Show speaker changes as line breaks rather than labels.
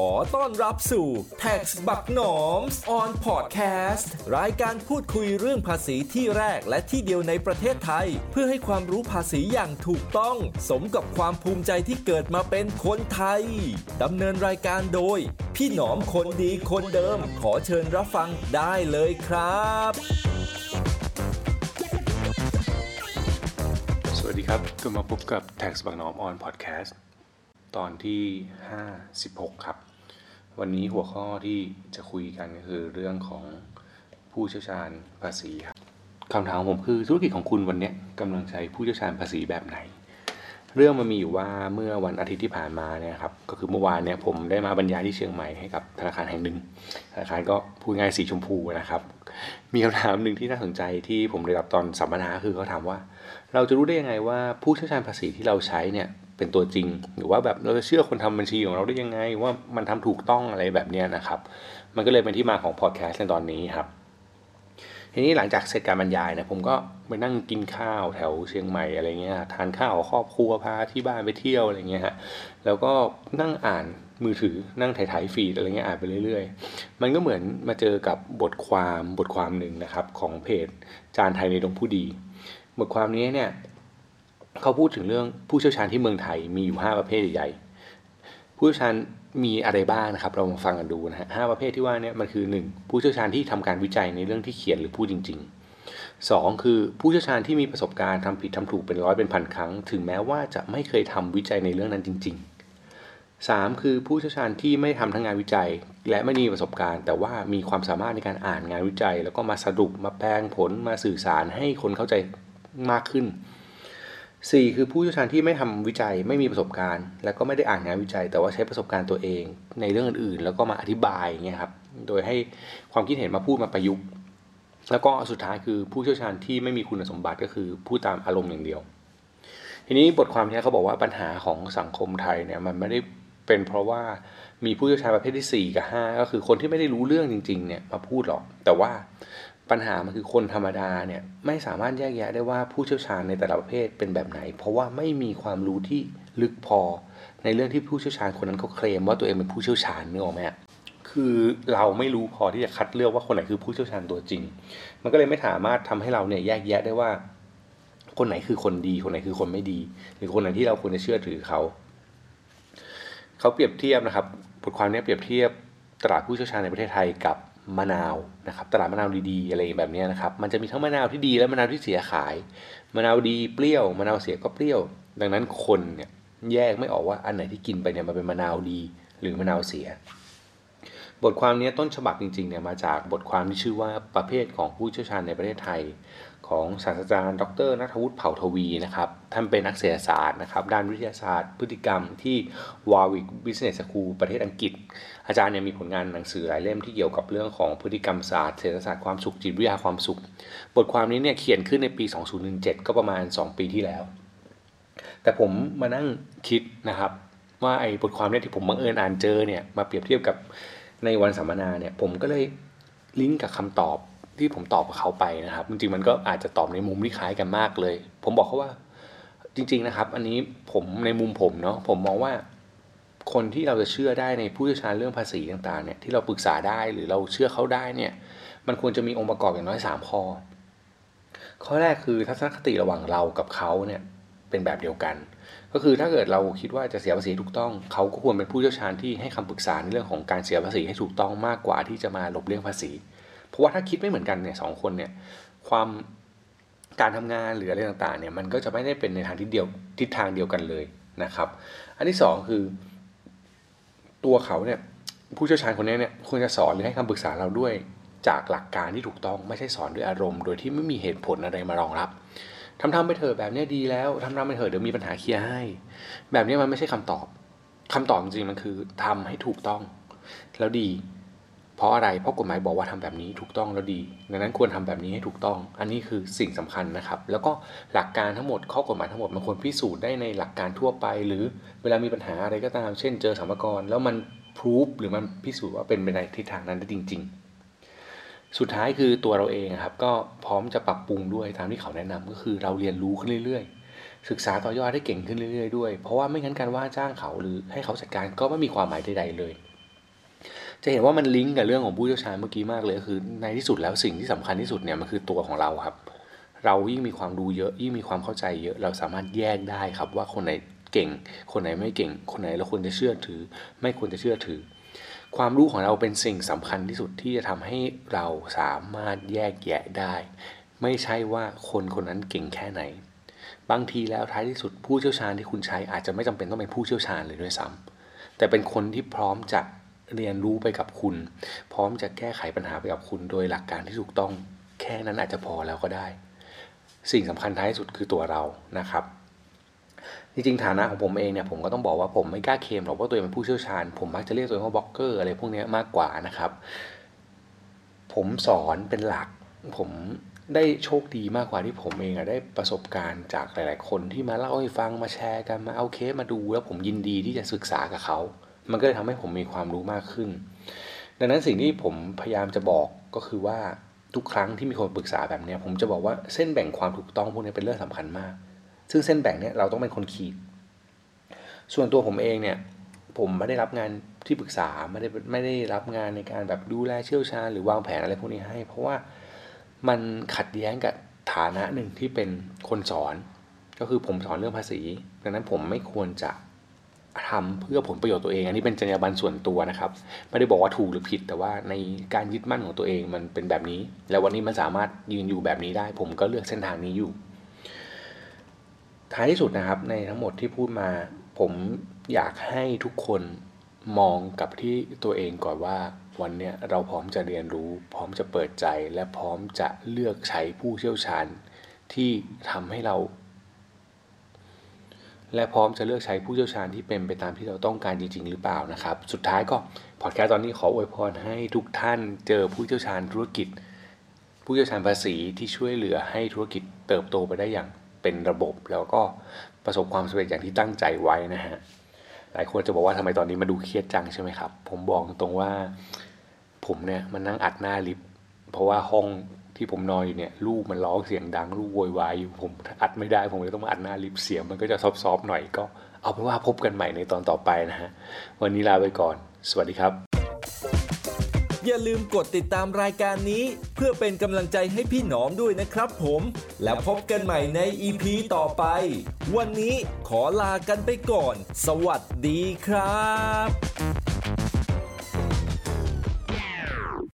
ขอต้อนรับสู่ Tax บักหนอม on podcast รายการพูดคุยเรื่องภาษีที่แรกและที่เดียวในประเทศไทย เพื่อให้ความรู้ภาษีอย่างถูกต้อง สมกับความภูมิใจที่เกิดมาเป็นคนไทยดำเนินรายการโดย พี่หนอมคนดีคนเดิม ขอเชิญรับฟังได้เลยครับ
สวัสดีครับก็มาพบกับ Tax บางนอมออนพอดแคส ตอนที่ 56 ครับ วันนี้หัวข้อที่จะคุยกันก็คือเรื่องของผู้เชี่ยวชาญภาษีครับคำถามของผมคือธุรกิจของคุณวันนี้กำลังใช้ผู้เชี่ยวชาญภาษีแบบไหน เรื่องมันมีอยู่ว่าเมื่อวันอาทิตย์ที่ผ่านมาเนี่ยครับก็คือเมื่อวานเนี่ยผมได้มาบรรยายที่เชียงใหม่ให้กับธนาคารแห่งหนึ่งธนาคารก็พูดง่ายสีชมพูนะครับ มีคำถามหนึ่งที่น่าสนใจที่ผมได้รับตอนสัมมนาคือเขาถามว่า เราจะรู้ได้ยังไงว่าผู้เชี่ยวชาญภาษีที่เราใช้เนี่ย เป็นตัวจริง หรือว่าแบบเราจะเชื่อคนทำบัญชีของเราได้ยังไง ว่ามันทำถูกต้องอะไรแบบนี้นะครับ มันก็เลยเป็นที่มาของพอดแคสต์ในตอนนี้ครับทีนี้หลังจากเสร็จการบรรยายนะผมก็ไปนั่งกินข้าวแถวเชียงใหม่อะไรเงี้ยทานข้าวครอบครัวพาที่บ้านไปเที่ยวอะไรเงี้ยฮะแล้วก็นั่งอ่านมือถือนั่งถ่ายๆฟีดอะไรเงี้ยอ่านไปเรื่อยๆ มันก็เหมือนมาเจอกับบทความบทความหนึ่งนะครับของเพจจานไทยในดงผู้ดี บทความนี้เนี่ย เขาพูดถึงเรื่องผู้เชี่ยวชาญที่เมืองไทยมีอยู่ 5 ประเภทใหญ่ๆผู้เชี่ยวชาญมีอะไรบ้างนะครับ เรามาฟังกันดูนะฮะห้าประเภทที่ว่าเนี่ยมันคือ 1. ผู้เชี่ยวชาญที่ทำการวิจัยในเรื่องที่เขียนหรือพูดจริง ๆ 2. คือผู้เชี่ยวชาญที่มีประสบการณ์ทำผิดทำถูกเป็นร้อยเป็นพันครั้ง ถึงแม้ว่าจะไม่เคยทำวิจัยในเรื่องนั้นจริง ๆ 3. คือผู้เชี่ยวชาญที่ไม่ทำทั้งงานวิจัย และไม่มีประสบการณ์ แต่ว่ามีความสามารถในการอ่านงานวิจัย แล้วก็มาสรุปมาแปลงผลมาสื่อสารให้คนเข้าใจมากขึ้น 4. คือผู้เชี่ยวชาญที่ไม่ทำวิจัยไม่มีประสบการณ์ แล้วก็ไม่ได้อ่านงานวิจัย แต่ว่าใช้ประสบการณ์ตัวเอง ในเรื่องอื่นๆ แล้วก็มาอธิบายเงี้ยครับโดยให้ความคิดเห็นมาพูดมาประยุกต์ แล้วก็สุดท้ายคือผู้เชี่ยวชาญที่ไม่มีคุณสมบัติก็คือพูดตามอารมณ์อย่างเดียว ทีนี้บทความนี้เขาบอกว่าปัญหาของสังคมไทยเนี่ยมันไม่ได้เป็นเพราะว่ามีผู้เชี่ยวชาญประเภทที่ 4 กับ 5 ก็คือคนที่ไม่ได้รู้เรื่องจริงๆเนี่ยมาพูดหรอก แต่ว่า ปัญหามันคือคนธรรมดาเนี่ยไม่สามารถแยกแยะได้ว่าผู้เชี่ยวชาญในแต่ละประเภทเป็นแบบไหน เพราะว่าไม่มีความรู้ที่ลึกพอ ในเรื่องที่ผู้เชี่ยวชาญคนนั้นเขาเคลมว่าตัวเองเป็นผู้เชี่ยวชาญนึกออกไหมคือเราไม่รู้พอที่จะคัดเลือกว่าคนไหนคือผู้เชี่ยวชาญตัวจริง มันก็เลยไม่สามารถทำให้เราเนี่ยแยกแยะได้ว่า คนไหนคือคนดีคนไหนคือคนไม่ดี หรือคนไหนที่เราควรจะเชื่อถือเขาเขาเปรียบเทียบนะครับบทความนี้เปรียบเทียบตลาดผู้เชี่ยวชาญในประเทศไทยกับ มะนาวนะครับตลาดมะนาวดีๆอะไรแบบนี้นะครับมันจะมีทั้งมะนาวที่ดีและมะนาวที่เสียขายมะนาวดีเปรี้ยวมะนาวเสียก็เปรี้ยว ดังนั้นคนเนี่ยแยกไม่ออกว่าอันไหนที่กินไปเนี่ยมันเป็นมะนาวดี หรือมะนาวเสีย บทความนี้ต้นฉบับจริงๆเนี่ยมาจากบทความที่ชื่อว่าประเภทของผู้เชี่ยวชาญในประเทศไทย ของศาสตราจารย์ ดรนัทวุฒิเผ่าทวีนะครับ ท่านเป็นนักเศรษฐศาสตร์นะครับ ด้านวิทยาศาสตร์ พฤติกรรมที่ Warwick Business School ประเทศอังกฤษ อาจารย์เนี่ยมีผลงานหนังสือหลายเล่มที่เกี่ยวกับเรื่องของพฤติกรรมศาสตร์ เศรษฐศาสตร์ความสุขจิตวิทยาความสุข บทความนี้เนี่ยเขียนขึ้นในปี 2017 ก็ประมาณ 2 ปีที่แล้ว แต่ผมมานั่งคิดนะครับ ว่าไอ้บทความเนี่ยที่ผมบังเอิญอ่านเจอเนี่ยมาเปรียบเทียบกับในวันสัมมนาเนี่ยผมก็เลยลิงก์กับคำตอบ ที่ผมตอบกับเขาไปนะครับจริงๆมันก็อาจจะตอบในมุมที่คล้ายกันมากเลย ผมบอกเขาว่าจริง ๆนะครับ อันนี้ผมในมุมผมเนาะผมมองว่าคนที่เราจะเชื่อได้ในผู้เชี่ยวชาญเรื่องภาษีต่างๆเนี่ยที่เราปรึกษาได้หรือเราเชื่อเขาได้เนี่ย มันควรจะมีองค์ประกอบอย่างน้อยสามข้อ ข้อแรกคือทัศนคติระหว่างเรากับเขาเนี่ยเป็นแบบเดียวกัน ก็คือถ้าเกิดเราคิดว่าจะเสียภาษีถูกต้อง เขาก็ควรเป็นผู้เชี่ยวชาญที่ให้คำปรึกษาในเรื่องของการเสียภาษีให้ถูกต้องมากกว่าที่จะมาหลบเลี่ยงภาษี เพราะว่าถ้าคิดไม่เหมือนกันเนี่ยสองคนเนี่ยความการทำงานหรืออะไรต่างๆเนี่ยมันก็จะไม่ได้เป็นในทางทิศเดียวทิศทางเดียวกันเลยนะครับ อันที่สองคือ ตัวเขาเนี่ยผู้เชี่ยวชาญคนนี้เนี่ยควรจะสอนหรือให้คำปรึกษาเราด้วยจากหลักการที่ถูกต้องไม่ใช่สอนด้วยอารมณ์ โดยที่ไม่มีเหตุผลอะไรมารองรับทำทำไปเถอะแบบนี้ดีแล้วทำทำไปเถอะเดี๋ยวมีปัญหาเคลียร์ให้ แบบนี้มันไม่ใช่คำตอบคำตอบจริงมันคือทำให้ถูกต้อง แล้วดี เพราะอะไร เพราะกฎหมายบอกว่าทำแบบนี้ถูกต้องแล้วดี ดังนั้นควรทำแบบนี้ให้ถูกต้อง อันนี้คือสิ่งสำคัญนะครับ แล้วก็หลักการทั้งหมด ข้อกฎหมายทั้งหมดมันควรพิสูจน์ได้ในหลักการทั่วไป หรือเวลามีปัญหาอะไรก็ตาม เช่น เจอสัมภาระแล้วมันพิสูจหรือมันพิสูจน์ว่าเป็นไปในทิศทางนั้นได้จริง ๆ สุดท้ายคือตัวเราเองครับ ก็พร้อมจะปรับปรุงด้วยตามที่เขาแนะนำก็คือเราเรียนรู้ขึ้นเรื่อย ๆ ศึกษาต่อยอดได้เก่งขึ้นเรื่อย ๆ ด้วย เพราะว่าไม่งั้นการว่าจ้างเขาหรือให้เขาจัดการก็ไม่มีความหมายใดๆเลย จะเห็นว่ามันลิงก์กับเรื่องของผู้เชี่ยวชาญเมื่อกี้มากเลยคือในที่สุดแล้วสิ่งที่สำคัญที่สุดเนี่ยมันคือตัวของเราครับ เรายิ่งมีความรู้เยอะยิ่งมีความเข้าใจเยอะ เราสามารถแยกได้ครับว่าคนไหนเก่ง คนไหนไม่เก่ง คนไหนเราควรจะเชื่อถือ ไม่ควรจะเชื่อถือ ความรู้ของเราเป็นสิ่งสำคัญที่สุดที่จะทำให้เราสามารถแยกแยะได้ ไม่ใช่ว่าคนคนนั้นเก่งแค่ไหน บางทีแล้วท้ายที่สุดผู้เชี่ยวชาญที่คุณใช้อาจจะไม่จำเป็นต้องเป็นผู้เชี่ยวชาญเลยด้วยซ้ำแต่เป็นคนที่พร้อมจะ เรียนรู้ไปกับคุณ พร้อมจะแก้ไขปัญหาไปกับคุณ โดยหลักการที่ถูกต้องแค่นั้นอาจจะพอแล้วก็ได้ สิ่งสำคัญท้ายสุดคือตัวเรานะครับจริงๆฐานะของผมเองเนี่ยผมก็ต้องบอกว่าผมไม่กล้าเคลมหรอกว่าตัวเองเป็นผู้เชี่ยวชาญ ผมมักจะเรียกตัวเองว่าบล็อกเกอร์อะไรพวกนี้มากกว่านะครับ ผมสอนเป็นหลัก ผมได้โชคดีมากกว่าที่ผมเองอะได้ประสบการณ์จากหลาย ๆ คนที่มาเล่าให้ฟังมาแชร์กันมาเอาเคสมาดูแล้วผมยินดีที่จะศึกษากับเขา มันก็เลยทำให้ผมมีความรู้มากขึ้น ดังนั้นสิ่งที่ผมพยายามจะบอกก็คือว่าทุกครั้งที่มีคนปรึกษาแบบนี้ผมจะบอกว่าเส้นแบ่งความถูกต้องพวกนี้เป็นเรื่องสำคัญมาก ซึ่งเส้นแบ่งเนี่ยเราต้องเป็นคนขีด ส่วนตัวผมเองเนี่ยผมไม่ได้รับงานที่ปรึกษาไม่ได้ไม่ได้รับงานในการแบบดูแลเชี่ยวชาญหรือวางแผนอะไรพวกนี้ให้ เพราะว่ามันขัดแย้งกับฐานะหนึ่งที่เป็นคนสอน ก็คือผมสอนเรื่องภาษี ดังนั้นผมไม่ควรจะ ทำเพื่อผลประโยชน์ตัวเอง อันนี้เป็นจรรยาบรรณส่วนตัวนะครับ ไม่ได้บอกว่าถูกหรือผิด แต่ว่าในการยึดมั่นของตัวเองมันเป็นแบบนี้ แล้ววันนี้มันสามารถยืนอยู่แบบนี้ได้ ผมก็เลือกเส้นทางนี้อยู่ ท้ายที่สุดนะครับ ในทั้งหมดที่พูดมา ผมอยากให้ทุกคนมองกับที่ตัวเองก่อนว่าวันนี้เราพร้อมจะเรียนรู้ พร้อมจะเปิดใจและพร้อมจะเลือกใช้ผู้เชี่ยวชาญ ที่ทำให้เรา และพร้อมจะเลือกใช้ผู้เชี่ยวชาญที่เป็นไปตามที่เราต้องการจริง ๆ หรือเปล่านะครับ สุดท้ายก็พอดแคสต์ตอนนี้ขออวยพรให้ทุกท่านเจอผู้เชี่ยวชาญธุรกิจ ผู้เชี่ยวชาญภาษีที่ช่วยเหลือให้ธุรกิจเติบโตไปได้อย่างเป็นระบบ แล้วก็ประสบความสำเร็จอย่างที่ตั้งใจไว้นะฮะหลายคนจะบอกว่าทำไมตอนนี้มาดูเครียดจังใช่ไหมครับ ผมบอกตรงว่า ผมเนี่ยมันนั่งอัดหน้าลิฟต์เพราะว่าห้อง ที่ผมนอนอยู่เนี่ยลูกมันร้องเสียงดังลูกโวยวายอยู่ผมอัดไม่ได้ผมเลยต้องมาอัดหน้าลิฟเสียงมันก็จะซอฟๆหน่อยก็เอาเป็นว่าพบกันใหม่ในตอนต่อไปนะฮะวันนี้ลาไปก่อน สวัสดีครับ
อย่าลืมกดติดตามรายการนี้ เพื่อเป็นกำลังใจให้พี่หนอมด้วยนะครับผม แล้วพบกันใหม่ใน EP ต่อไป วันนี้ขอลากันไปก่อน สวัสดีครับ